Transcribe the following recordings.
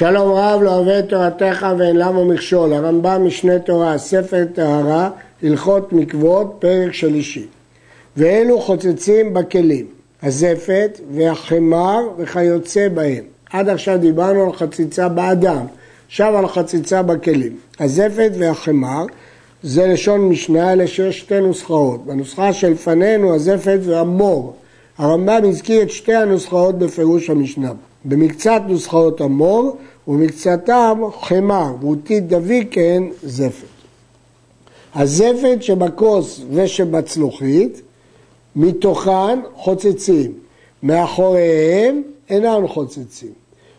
שלום רב לא את תורתך ואין למה מכשול, הרמב"ם משנה תורה, ספר טהרה, הלכות מקוות, פרק שלישי. ואלו חוצצים בכלים, הזפת והחמר וכיוצא בהם. עד עכשיו דיברנו על חציצה באדם, עכשיו על חציצה בכלים. הזפת והחמר זה לשון משנה, אלה שיש שתי נוסחאות. בנוסחה שלפנינו הזפת והמור. הרמב"ם הזכיר את שתי הנוסחאות בפירוש המשנה. במקצת נוסחאות המור ובמקצתם חמר, ואותית דוד כן זפת. הזפת שבכוס ושבצלוחית, מתוכן חוצצים, מאחוריהם אינם חוצצים.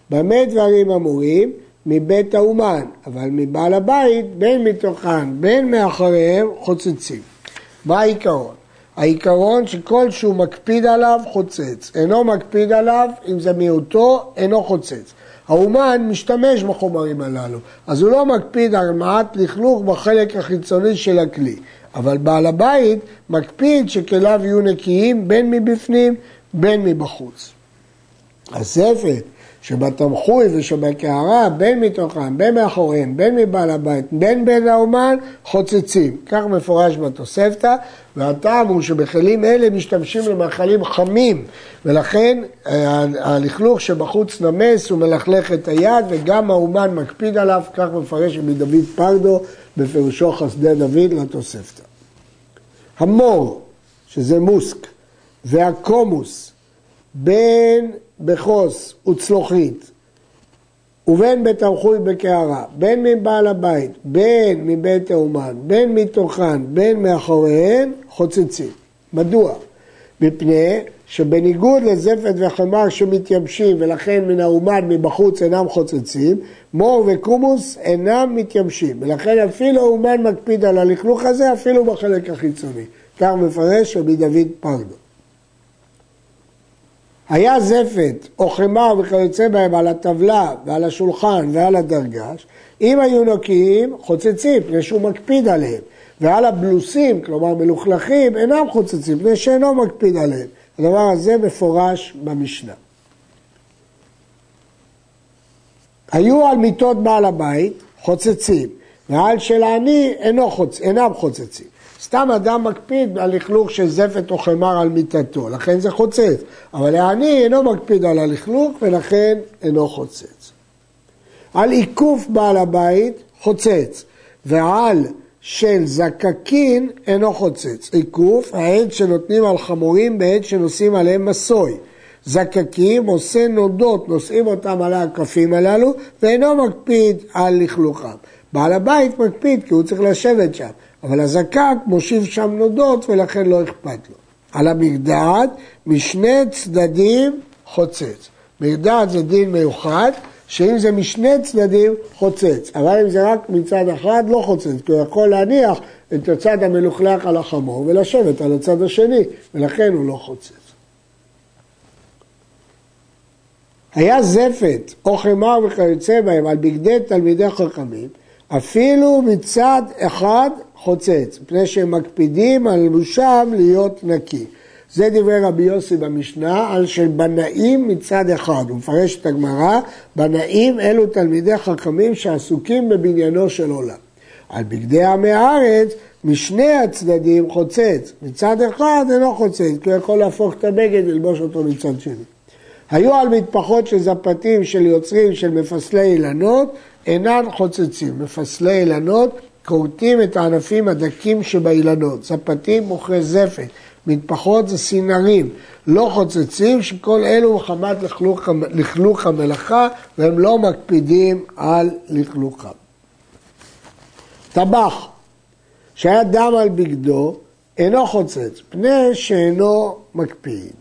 במה דברים אמורים? מבית האומן, אבל מבעל הבית, בין מתוכן, בין מאחוריהם, חוצצים. מה העיקרון? העיקרון שכל שהוא מקפיד עליו חוצץ, אינו מקפיד עליו, אם זה מיעוטו, אינו חוצץ. האומן משתמש בחומרים הללו, אז הוא לא מקפיד על מעט לכלוך בחלק החיצוני של הכלי, אבל בעל הבית מקפיד שכליו יהיו נקיים בין מבפנים בין מבחוץ. הספר שבתמחוי ושבקערה, בין מתוכם, בין מאחוריהם, בין מבעל הבית, בין בין האומן, חוצצים. כך מפורש בתוספתא, והטעם הוא שבכלים אלה משתמשים למאכלים חמים, ולכן אה, הלכלוך שבחוץ נמס ומלכלך את היד, וגם האומן מקפיד עליו, כך מפרש מדוד פרדו בפירושו חסדי דוד לתוספתא. המור, שזה מוסק, והקומוס, בין בכוס וצלוחית, ובין בתמחוי בקערה, בין מבעל הבית, בין מבית האומן, בין מתוכן, בין מאחוריהן, חוצצים. מדוע? מפני שבניגוד לזפת וחמר שמתייבשים ולכן מן האומן מבחוץ אינם חוצצים, מור וקומוס אינם מתייבשים ולכן אפילו האומן מקפיד על הלכלוך הזה אפילו בחלק החיצוני. כך מפרש רבי דוד פרדו. היה זפת או חמר וכיוצא בהם על הטבלה ועל השולחן ועל הדרגש, אם היו נקיים חוצצים, מפני שהוא מקפיד עליהם, ועל הבלוסים, כלומר מלוכלכים, אינם חוצצים, מפני שאינו מקפיד עליהם. הדבר הזה מפורש במשנה. היו על מיטות בעל הבית חוצצים, ועל של העני אינם חוצצים. סתם אדם מקפיד על לכלוך של זפת או חמר על מיטתו, לכן זה חוצץ. אבל העני אינו מקפיד על הלכלוך ולכן אינו חוצץ. על עיקוף בעל הבית חוצץ, ועל של זקקין אינו חוצץ. עיקוף, העד שנותנים על חמורים בעת שנושאים עליהם מסוי. זקקים עושה נודות, נושאים אותם על הכפים הללו, ואינו מקפיד על לכלוכם. בעל הבית מקפיד כי הוא צריך לשבת שם. אבל הזקק מושיב שם נודות ולכן לא אכפת לו. על המגדעת משני צדדים חוצץ. מגדעת זה דין מיוחד, שאם זה משני צדדים חוצץ, אבל אם זה רק מצד אחד לא חוצץ, כי הוא יכול להניח את הצד המלוכלך על החמור ולשבת על הצד השני, ולכן הוא לא חוצץ. היה זפת או חמר וכיוצא בהם על בגדי תלמידי חכמים, אפילו מצד אחד חוצץ, מפני שהם מקפידים על לבושם להיות נקי. זה דברי רבי יוסי במשנה על של בנאים מצד אחד. הוא מפרש את הגמרא, בנאים אלו תלמידי חכמים שעסוקים בבניינו של עולם. על בגדי עמי הארץ, משני הצדדים חוצץ. מצד אחד אינו חוצץ, כי הוא יכול להפוך את הבגד וללבוש אותו מצד שני. היו על מטפחות של זפתים של יוצרים של מפסלי אילנות, אינן חוצצים. מפסלי אילנות כורתים את הענפים הדקים שבאילנות, זפתים מוכרי זפת, מטפחות זה סינרים, לא חוצצים, שכל אלו מחמת לכלוך, לכלוך המלאכה והם לא מקפידים על לכלוכם. טבח שהיה דם על בגדו אינו חוצץ, פני שאינו מקפיד.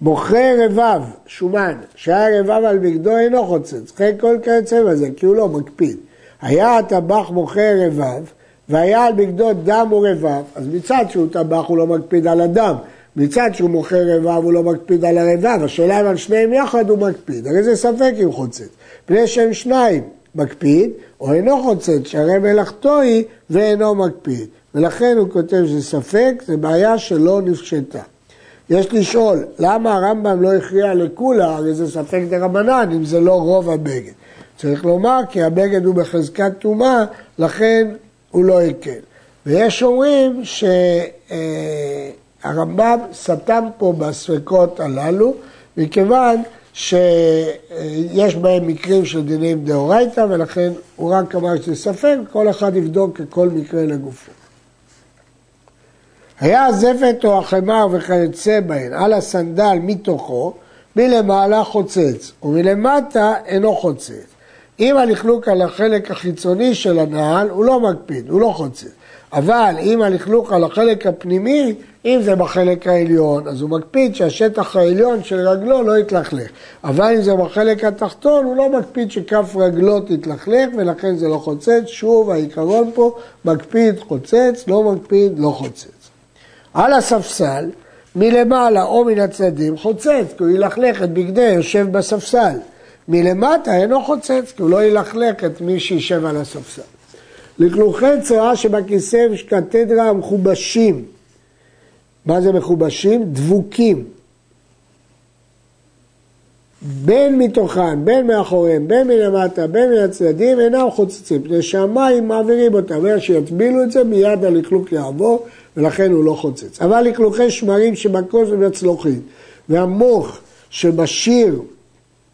מוכרי רבב, שומן, שהיה רבב על בגדו אינו חוצץ, חי כל כיוצא בזה, כי הוא לא מקפיד. היה הטבח מוכר רבב, והיה על בגדו דם ורבב, אז מצד שהוא טבח הוא לא מקפיד על הדם, מצד שהוא מוכר רבב הוא לא מקפיד על הרבב, השאלה אם על שניהם יחד הוא מקפיד, הרי זה ספק אם חוצץ, פני שהם שניים מקפיד, או אינו חוצץ, שהרי מלאכתו היא ואינו מקפיד, ולכן הוא כותב שזה ספק, זה בעיה שלא נפשטה. יש לשאול, למה הרמב"ם לא הכריע לכולה, הרי זה ספק דה רבנן, אם זה לא רוב הבגד. צריך לומר כי הבגד הוא בחזקת טומאה, לכן הוא לא הקל. ויש אומרים שהרמב"ם סתם פה בספקות הללו, מכיוון שיש בהם מקרים של דינים דאורייתא, ולכן הוא רק אמר שזה ספק, כל אחד יבדוק כל מקרה לגופו. היה הזפת או החמר וכיוצא בהן על הסנדל מתוכו, מלמעלה חוצץ, ומלמטה אינו חוצץ. אם הלכלוך על החלק החיצוני של הנעל, הוא לא מקפיד, הוא לא חוצץ. אבל אם הלכלוך על החלק הפנימי, אם זה בחלק העליון, אז הוא מקפיד שהשטח העליון של רגלו לא יתלכלך. אבל אם זה בחלק התחתון, הוא לא מקפיד שכף רגלו תתלכלך, ולכן זה לא חוצץ. שוב, העיקרון פה, מקפיד חוצץ, לא מקפיד לא חוצץ. על הספסל, מלמעלה או מן הצדדים חוצץ, כי הוא ילכלך את בגדי יושב בספסל. מלמטה אינו חוצץ, כי הוא לא ילכלך את מי שישב על הספסל. לכלוכי צואה שבכיסא ושקתדרה המכובשים. מה זה מכובשים? דבוקים. בין מתוכן, בין מאחוריהם, בין מלמטה, בין מן הצדדים, אינם חוצצים, מפני שהמים מעבירים אותם, אומר שיטבילו את זה, מיד הלכלוך יעבור, ולכן הוא לא חוצץ. אבל לכלוכי שמרים שבכוס ובצלוחית, והמוח שבשיר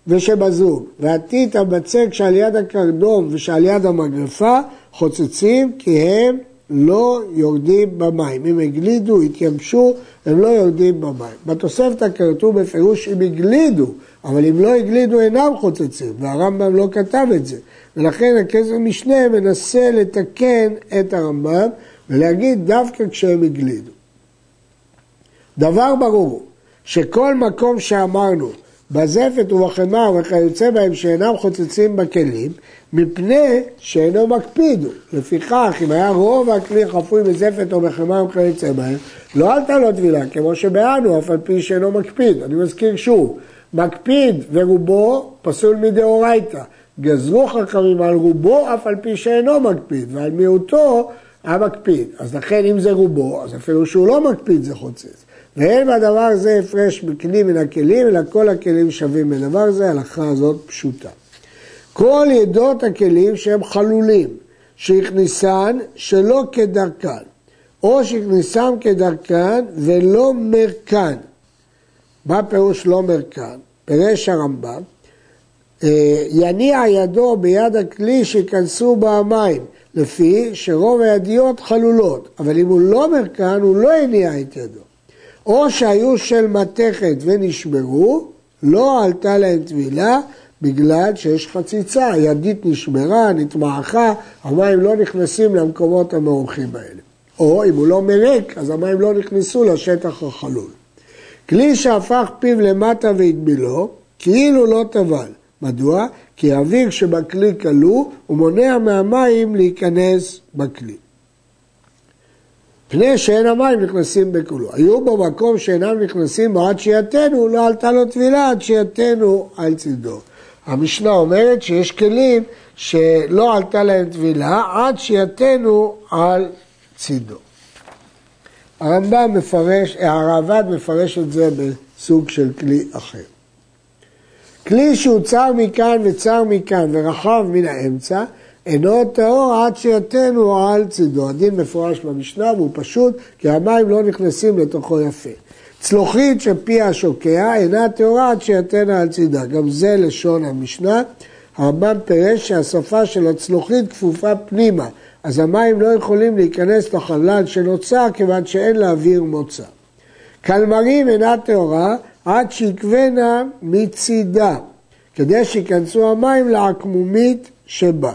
ושבזוג, והטיט הבצק שעל יד הקרדום ושעל יד המגרפה, חוצצים כי הם לא יורדים במים. אם הגלידו, התייבשו, הם לא יורדים במים. בתוספתא כתוב בפירוש אם הגלידו, אבל אם לא הגלידו אינם חוצצים, והרמב"ם לא כתב את זה. ולכן הכסף משנה מנסה לתקן את הרמב"ם ולהגיד דווקא כשהם הגלידו. דבר ברור, שכל מקום שאמרנו בזפת ובחמר וכיוצא בהם שאינם חוצצים בכלים, מפני שאינו מקפיד. לפיכך, אם היה רוב הכלי חפוי בזפת או בחמר וכיוצא בהם, לא עלתה לו טבילה, כמו שבאנו, אף על פי שאינו מקפיד. אני מזכיר שוב, מקפיד ורובו פסול מדאורייתא. גזרו חכמים על רובו אף על פי שאינו מקפיד, ועל מיעוטו המקפיד. אז לכן אם זה רובו, אז אפילו שהוא לא מקפיד זה חוצץ. ואין בדבר הזה הפרש בכלי מן הכלים, אלא כל הכלים שווים בדבר זה, ההלכה הזאת פשוטה. כל ידות הכלים שהם חלולים, שהכניסן שלא כדרכן, או שהכניסם כדרכן ולא מרכן. מה פירוש לא מרכן? פירש הרמב"ם, אה, יניע ידו ביד הכלי שיכנסו בה המים, לפי שרוב הידיות חלולות, אבל אם הוא לא מרכן, הוא לא יניע את ידו. או שהיו של מתכת ונשברו, לא עלתה להם טבילה בגלל שיש חציצה, ידית נשברה, נתמעכה, המים לא נכנסים למקומות המאורחים האלה. או אם הוא לא מריק, אז המים לא נכנסו לשטח החלול. כלי שהפך פיו למטה והטבילו, כאילו לא טבל. מדוע? כי האוויר שבכלי כלוא, הוא מונע מהמים להיכנס בכלי. פני שאין המים נכנסים בכולו. היו במקום שאינם נכנסים בו עד שיתנו, לא עלתה לו טבילה עד שיתנו על צידו. המשנה אומרת שיש כלים שלא עלתה להם טבילה עד שיתנו על צידו. הרמב"ם מפרש, הרעב"ד מפרש את זה בסוג של כלי אחר. כלי שהוא צר מכאן וצר מכאן ורחב מן האמצע, אינו טהור עד שיתנו על צידו. הדין מפורש במשנה והוא פשוט, כי המים לא נכנסים לתוכו יפה. צלוחית שפיה שוקע אינה טהורה עד שיתנה על צידה. גם זה לשון המשנה. הרמב"ם פירש שהשפה של הצלוחית כפופה פנימה, אז המים לא יכולים להיכנס לחלל שנוצר כיוון שאין לאוויר מוצא. קלמרים אינה טהורה עד שיקבנה מצידה, כדי שייכנסו המים לעקמומית שבה.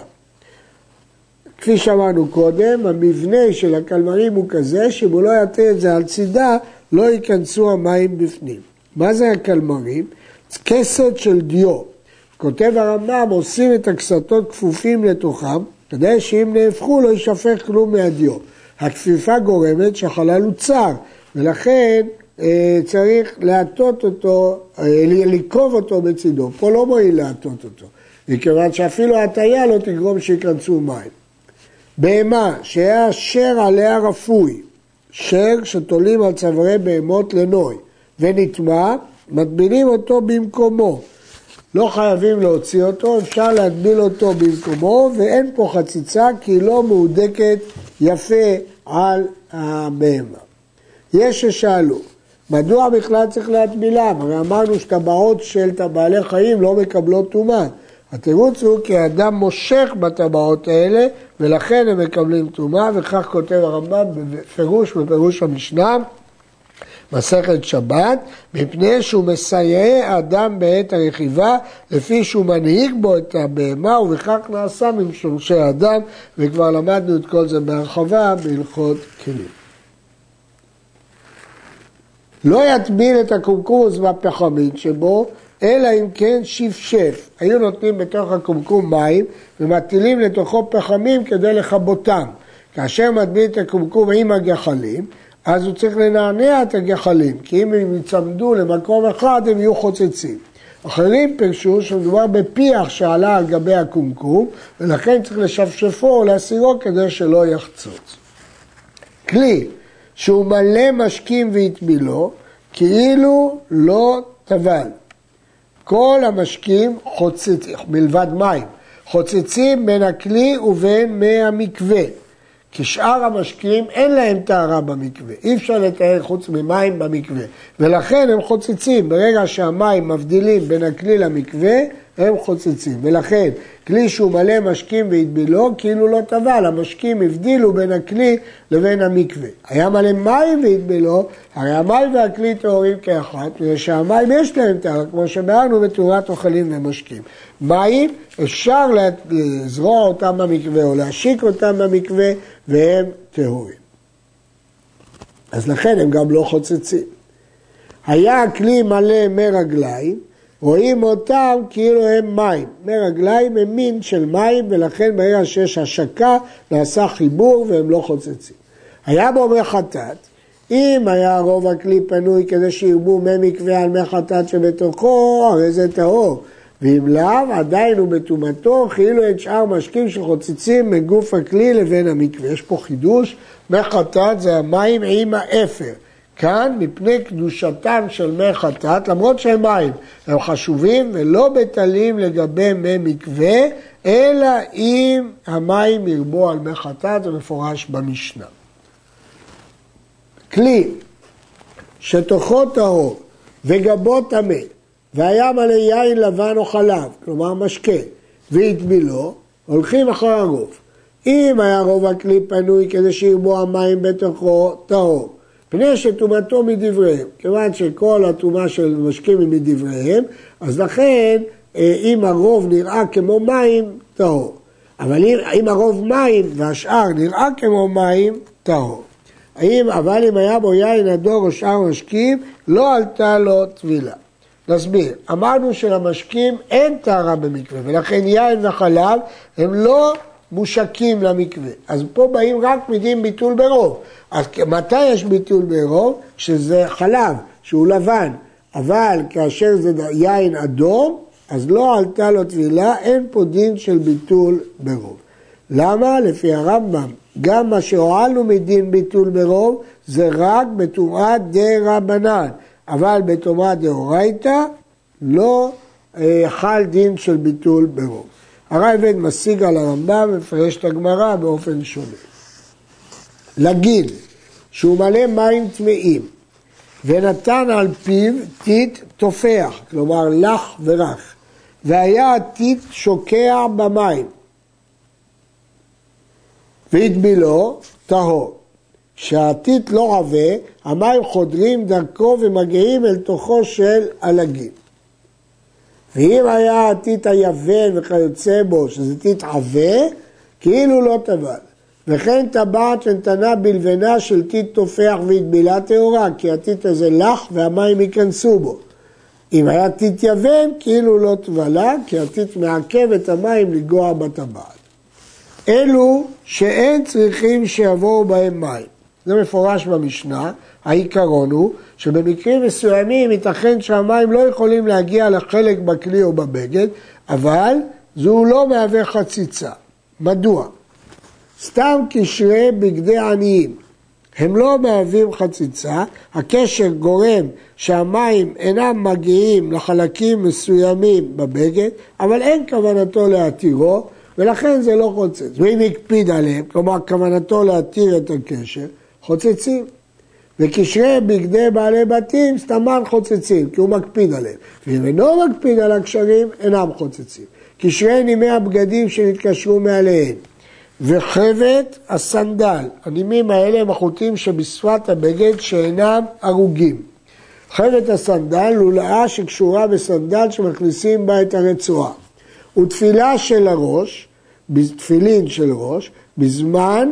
כפי שאמרנו קודם, המבנה של הקלמרים הוא כזה שאם הוא לא יטה את זה על צידה, לא ייכנסו המים בפנים. מה זה הקלמרים? כסת של דיו. כותב הרמב"ם, עושים את הקסתות כפופים לתוכם, כדי שאם נהפכו לא יישפך כלום מהדיו. הכפיפה גורמת שהחלל הוא צר, ולכן צריך להטות אותו, אה, לקרוב אותו בצידו. פה לא מועיל להטות אותו, מכיוון שאפילו הטיה לא תגרום שייכנסו מים. בהמה שהיה שר עליה רפוי, שר שתולים על צווארי בהמות לנוי, ונטמע, מטבילים אותו במקומו. לא חייבים להוציא אותו, אפשר להטביל אותו במקומו, ואין פה חציצה כי היא לא מהודקת יפה על הבהמה. יש ששאלו, מדוע בכלל צריך להטבילם? הרי אמרנו שטבעות של בעלי חיים לא מקבלות טומאה. התירוץ הוא כי האדם מושך בטבעות האלה ולכן הם מקבלים טומאה וכך כותב הרמב"ם בפירוש, בפירוש המשנה מסכת שבת, מפני שהוא מסייע אדם בעת הרכיבה, לפי שהוא מנהיג בו את הבהמה, ובכך נעשה משורשי האדם, וכבר למדנו את כל זה בהרחבה בהלכות כלים. לא יטביל את הקומקומוס בפחמית שבו, אלא אם כן שפשף. היו נותנים בתוך הקומקום מים ומטילים לתוכו פחמים כדי לכבותם. כאשר מטביל את הקומקום עם הגחלים, אז הוא צריך לנענע את הגחלים, כי אם הם יצמדו למקום אחד הם יהיו חוצצים. אחרים פירשו שמדובר בפיח שעלה על גבי הקומקום, ולכן צריך לשפשפו או להסירו כדי שלא יחצוץ. כלי שהוא מלא משקים והטבילו, כאילו לא טבל. כל המשקים חוצצים, מלבד מים, חוצצים בין הכלי ובין מי המקווה. כי שאר המשקים אין להם טהרה במקווה, אי אפשר לטהר חוץ ממים במקווה, ולכן הם חוצצים, ברגע שהמים מבדילים בין הכלי למקווה, הם חוצצים, ולכן כלי שהוא מלא משקים והטבילו, כאילו לא טבל, המשקים הבדילו בין הכלי לבין המקווה. היה מלא מים והטבילו, הרי המים והכלי טהורים כאחת, בגלל שהמים יש להם טהרה, כמו שבארנו בתאורת אוכלים ומשקים. מים, אפשר לזרוע אותם במקווה או להשיק אותם במקווה, והם טהורים. אז לכן הם גם לא חוצצים. היה הכלי מלא מרגליים, רואים אותם כאילו הם מים. מרגליים הם מין של מים, ולכן ברגע שיש השקה, נעשה חיבור והם לא חוצצים. היה בו מי חטאת, אם היה רוב הכלי פנוי כדי שירבו מי מקווה על מי חטאת שבתוכו, הרי זה טהור. ואם לאו, עדיין הוא בטומאתו, כאילו את שאר משקים שחוצצים מגוף הכלי לבין המקווה. יש פה חידוש, מי חטאת זה המים עם האפר. כאן, מפני קדושתם של מי חטאת, למרות שהם מים, הם חשובים ולא בטלים לגבי מי מקווה, אלא אם המים ירבו על מי חטאת, זה מפורש במשנה. כלי שתוכו טהור וגבו טמא והיה מלא יין לבן או חלב, כלומר משקה, והטבילו, הולכים אחר הרוב. אם היה רוב הכלי פנוי כדי שירבו המים בתוכו טהור, פני שטומאתו מדבריהם, כיוון שכל הטומאה של משקים היא מדבריהם, אז לכן אה, אם הרוב נראה כמו מים, טהור. אבל אם, אם הרוב מים והשאר נראה כמו מים, טהור. האם, אבל אם היה בו יין הדור או שאר משקים, לא עלתה לו טבילה. נסביר, אמרנו שלמשקים אין טהרה במקווה, ולכן יין וחלב הם לא מושקים למקווה. אז פה באים רק מדין ביטול ברוב. אז מתי יש ביטול ברוב? שזה חלב, שהוא לבן. אבל כאשר זה יין אדום, אז לא עלתה לו טבילה, אין פה דין של ביטול ברוב. למה? לפי הרמב"ם, גם מה שהועלנו מדין ביטול ברוב, זה רק בטומאת דה רבנן. אבל בטומאה דאורייתא לא אה, חל דין של ביטול ברוב. הרייבד משיג על הרמב"ם ומפרש את הגמרא באופן שונה. לגיל, שהוא מלא מים טמאים, ונתן על פיו טיט תופח, כלומר לח ורך, והיה הטיט שוקע במים, והטבילו טהור. כשהטיט לא עבה, המים חודרים דרכו ומגיעים אל תוכו של הלגים. ואם היה הטיט היבן וכיוצא בו, שזה טיט עבה, כאילו לא טבל. וכן טבעת שנתנה בלבנה של טיט תופח והטבילה טהורה, כי הטיט הזה לח והמים ייכנסו בו. אם היה טיט יבן, כאילו לא טבלה, כי הטיט מעכב את המים לגוע בטבעת. אלו שאין צריכים שיבואו בהם מים. זה מפורש במשנה, העיקרון הוא שבמקרים מסוימים ייתכן שהמים לא יכולים להגיע לחלק בכלי או בבגד, אבל זו לא מהווה חציצה. מדוע? סתם קשרי בגדי עניים הם לא מהווים חציצה, הקשר גורם שהמים אינם מגיעים לחלקים מסוימים בבגד, אבל אין כוונתו להתירו, ולכן זה לא חוצץ. ואם הקפיד עליהם, כלומר כוונתו להתיר את הקשר, חוצצים. וקשרי בגדי בעלי בתים סתמן חוצצים, כי הוא מקפיד עליהם. ואם אינו מקפיד על הקשרים, אינם חוצצים. קשרי נימי הבגדים שנתקשרו מעליהם. וחבת הסנדל, הנימים האלה הם החוטים שבשפת הבגד שאינם הרוגים. חבת הסנדל לולאה שקשורה בסנדל שמכניסים בה את הרצועה. ותפילה של הראש, תפילין של ראש, בזמן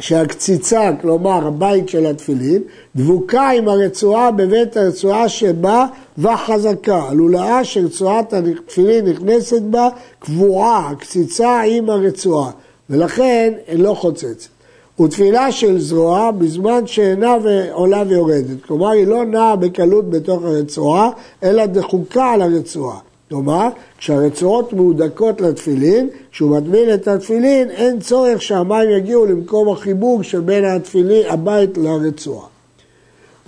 שהקציצה, כלומר הבית של התפילין, דבוקה עם הרצועה בבית הרצועה שבה וחזקה. הלולאה שרצועת התפילין נכנסת בה קבועה, הקציצה עם הרצועה, ולכן היא לא חוצצת. ותפילה של זרוע בזמן שאינה עולה ויורדת. כלומר, היא לא נעה בקלות בתוך הרצועה, אלא דחוקה על הרצועה. כלומר, כשהרצועות מהודקות לתפילין, כשהוא מטמין את התפילין, אין צורך שהמים יגיעו למקום החיבור שבין התפילין, הבית לרצועה.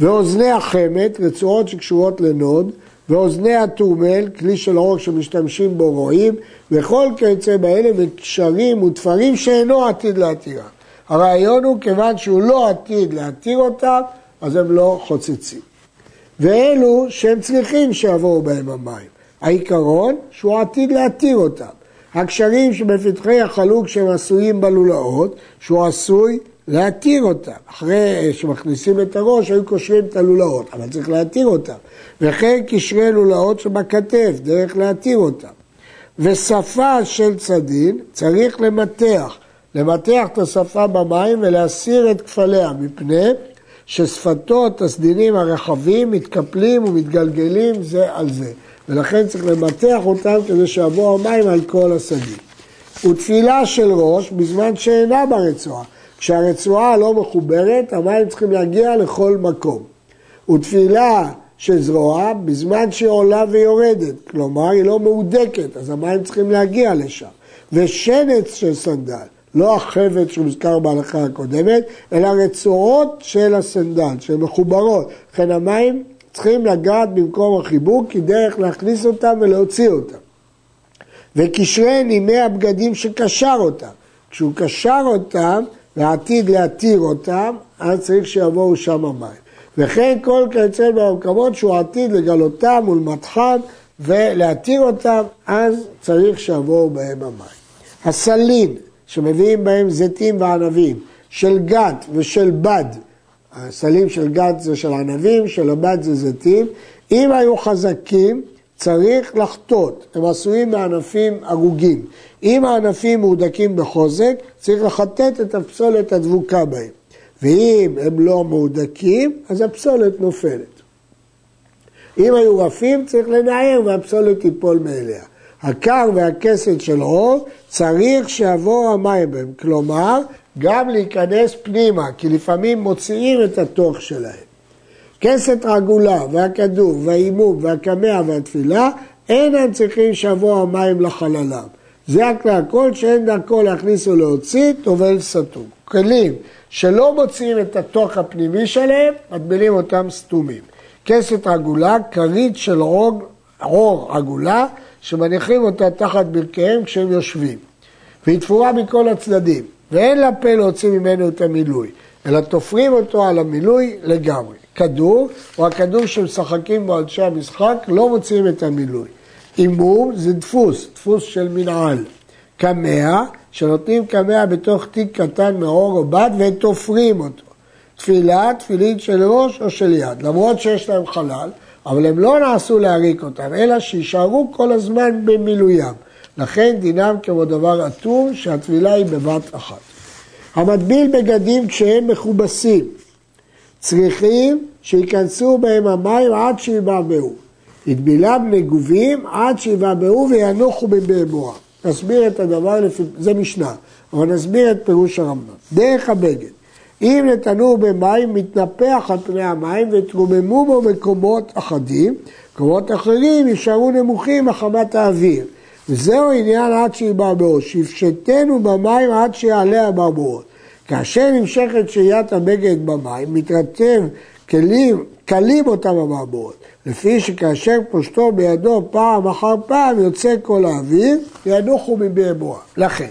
ואוזני החמת, רצועות שקשורות לנוד, ואוזני התורמל, כלי של עורק שמשתמשים בו רועים, וכל כיוצא באלה וקשרים ותפרים שאינו עתיד להתירה. הרעיון הוא, כיוון שהוא לא עתיד להתיר אותם, אז הם לא חוצצים. ואלו שהם צריכים שיבואו בהם המים. העיקרון שהוא עתיד להתיר אותם. הקשרים שבפתחי החלוק שהם עשויים בלולאות, שהוא עשוי להתיר אותם. אחרי שמכניסים את הראש, היו קושרים את הלולאות, אבל צריך להתיר אותם. וכן קשרי לולאות שבכתף, דרך להתיר אותם. ושפה של צדין צריך למתח. למתח את השפה במים ולהסיר את כפליה, מפני ששפתות הסדינים הרחבים מתקפלים ומתגלגלים זה על זה. ולכן צריך למתח אותם כדי שיבואו המים על כל השגים. ותפילה של ראש בזמן שאינה ברצועה. כשהרצועה לא מחוברת, המים צריכים להגיע לכל מקום. ותפילה של זרוע בזמן שהיא עולה ויורדת, כלומר היא לא מהודקת, אז המים צריכים להגיע לשם. ושנץ של סנדל, לא החבט שהוזכר בהלכה הקודמת, אלא רצועות של הסנדל, שהן מחוברות. לכן המים צריכים לגעת במקום החיבור כדרך להכניס אותם ולהוציא אותם. וקשרי נימי הבגדים שקשר אותם. כשהוא קשר אותם ועתיד להתיר אותם, אז צריך שיבואו שם המים. וכן כל כיוצא במקומות שהוא עתיד לגלותם ולמתחם ולהתיר אותם, אז צריך שיבואו בהם המים. הסלין, שמביאים בהם זיתים וענבים, של גת ושל בד, הסלים של גת זה של ענבים, של הבת זה זיתים. אם היו חזקים, צריך לחטות, הם עשויים מענפים הרוגים. אם הענפים מהודקים בחוזק, צריך לחטט את הפסולת הדבוקה בהם. ואם הם לא מהודקים, אז הפסולת נופלת. אם היו רפים, צריך לנער והפסולת תיפול מאליה. הקר והכסת של עור, צריך שיבואו המים בהם. כלומר, גם להיכנס פנימה, כי לפעמים מוציאים את התוך שלהם. כסת רגולה והכדור וההימום והקמע והתפילה, אינם צריכים שבוע המים לחללם. זה הכלל, כל שאין דרכו להכניס ולהוציא, טובל סתום. כלים שלא מוציאים את התוך הפנימי שלהם, מטבילים אותם סתומים. כסת רגולה, כרית של עור, עור עגולה, שמניחים אותה תחת ברכיהם כשהם יושבים. והיא תפורה מכל הצדדים. ואין לפה להוציא ממנו את המילוי, אלא תופרים אותו על המילוי לגמרי. כדור, או הכדור שמשחקים בו אנשי המשחק, לא מוציאים את המילוי. הימום זה דפוס, דפוס של מנעל. קמע, שנותנים קמע בתוך תיק קטן מעור או בד ותופרים אותו. תפילה, תפילין של ראש או של יד, למרות שיש להם חלל, אבל הם לא נעשו להריק אותם, אלא שיישארו כל הזמן במילוים. לכן דינם כמו דבר אטום שהטבילה היא בבת אחת. המטביל בגדים כשהם מכובסים צריכים שייכנסו בהם המים עד שיבעבעו. יטבילם נגובים עד שיבעבעו וינוחו בבעבוע. נסביר את הדבר, לפי, זה משנה, אבל נסביר את פירוש הרמב"ם. דרך הבגד, אם נתנו במים, מתנפח על פני המים ותרוממו בו מקומות אחדים, מקומות אחרים יישארו נמוכים מחמת האוויר. וזהו עניין עד שיבעבעו, שיפשטנו במים עד שיעלה הברבורות. כאשר נמשכת שהיית הבגד במים, מתרטב כלים, כלים אותם המעבורות, לפי שכאשר פושטו בידו פעם אחר פעם יוצא כל האוויר, ינוחו מבעבועה. לכן,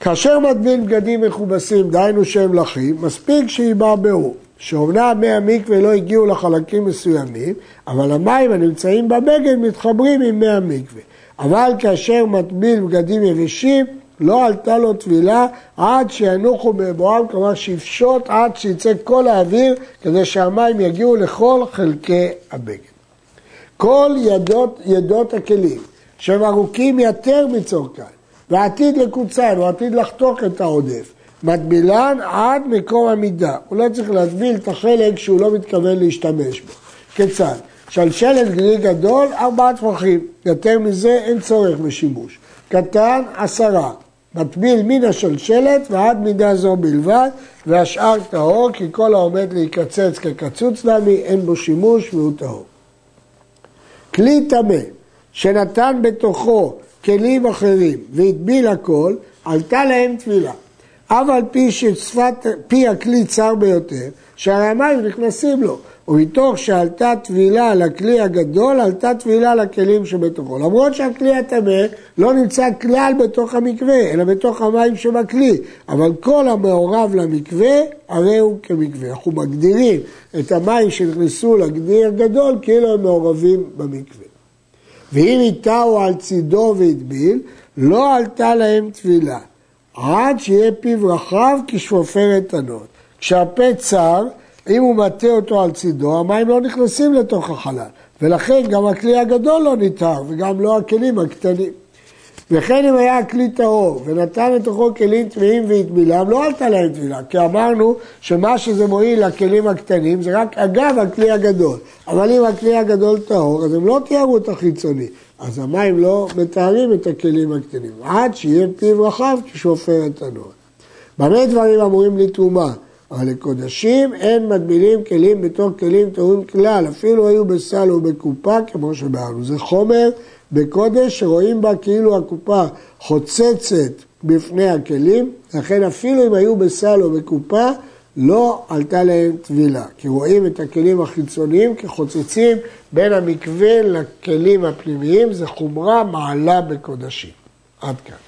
כאשר מטביל בגדים מכובסים, דהיינו שהם לחים, מספיק שיבעבעו. שאומנם מי המקווה לא הגיעו לחלקים מסוימים, אבל המים הנמצאים בבגד מתחברים עם מי המקווה. אבל כאשר מטביל בגדים יבשים, לא עלתה לו טבילה עד שינוחו בבואם, כלומר שיפשוט עד שיצא כל האוויר, כדי שהמים יגיעו לכל חלקי הבגד. כל ידות, ידות הכלים, שהם ארוכים יותר מצורכן, ועתיד לקוצן, הוא עתיד לחתוך את העודף, מטבילן עד מקום המידה. הוא לא צריך להטביל את החלק שהוא לא מתכוון להשתמש בו. כיצד? שלשלת גלי גדול, ארבעה טפחים. יותר מזה אין צורך בשימוש. קטן, עשרה. מטביל מן השלשלת ועד מידה זו בלבד, והשאר טהור, כי כל העומד להיקצץ כקצוץ דמי, אין בו שימוש והוא טהור. כלי טמא שנתן בתוכו כלים אחרים והטביל הכל, עלתה להם טבילה. אף על פי ששפת פי הכלי צר ביותר, שהרי המים נכנסים לו, ומתוך שעלתה טבילה לכלי הגדול, עלתה טבילה לכלים שבתוכו. למרות שהכלי הטמא לא נמצא כלל בתוך המקווה, אלא בתוך המים שבכלי, אבל כל המעורב למקווה, הרי הוא כמקווה. אנחנו מגדירים את המים שנכנסו לגדי הגדול כאילו הם מעורבים במקווה. ואם איתהו על צידו והטביל, לא עלתה להם טבילה. עד שיהיה פיו רחב כשפופרת ענות. כשהפה צר, אם הוא מטה אותו על צידו, המים לא נכנסים לתוך החלל, ולכן גם הכלי הגדול לא ניתר, וגם לא הכלים הקטנים. וכן אם היה הכלי טהור ונתן לתוכו כלים טמאים והטבילם, לא עלתה להם טבילה, כי אמרנו שמה שזה מועיל לכלים הקטנים זה רק אגב הכלי הגדול. אבל אם הכלי הגדול טהור, אז הם לא תיארו את החיצוני. אז המים לא מתארים את הכלים הקטנים, עד שיהיה פיו רחב כשופר את הנוער. במה דברים אמורים לתרומה? אבל לקודשים אין מטבילים כלים בתור כלים טהורים כלל, אפילו היו בסל או בקופה, כמו שבארנו. זה חומר בקודש שרואים בה כאילו הקופה חוצצת בפני הכלים, לכן אפילו אם היו בסל או בקופה, לא עלתה להם טבילה, כי רואים את הכלים החיצוניים כחוצצים בין המקווה לכלים הפנימיים, זה חומרה מעלה בקודשים. עד כאן.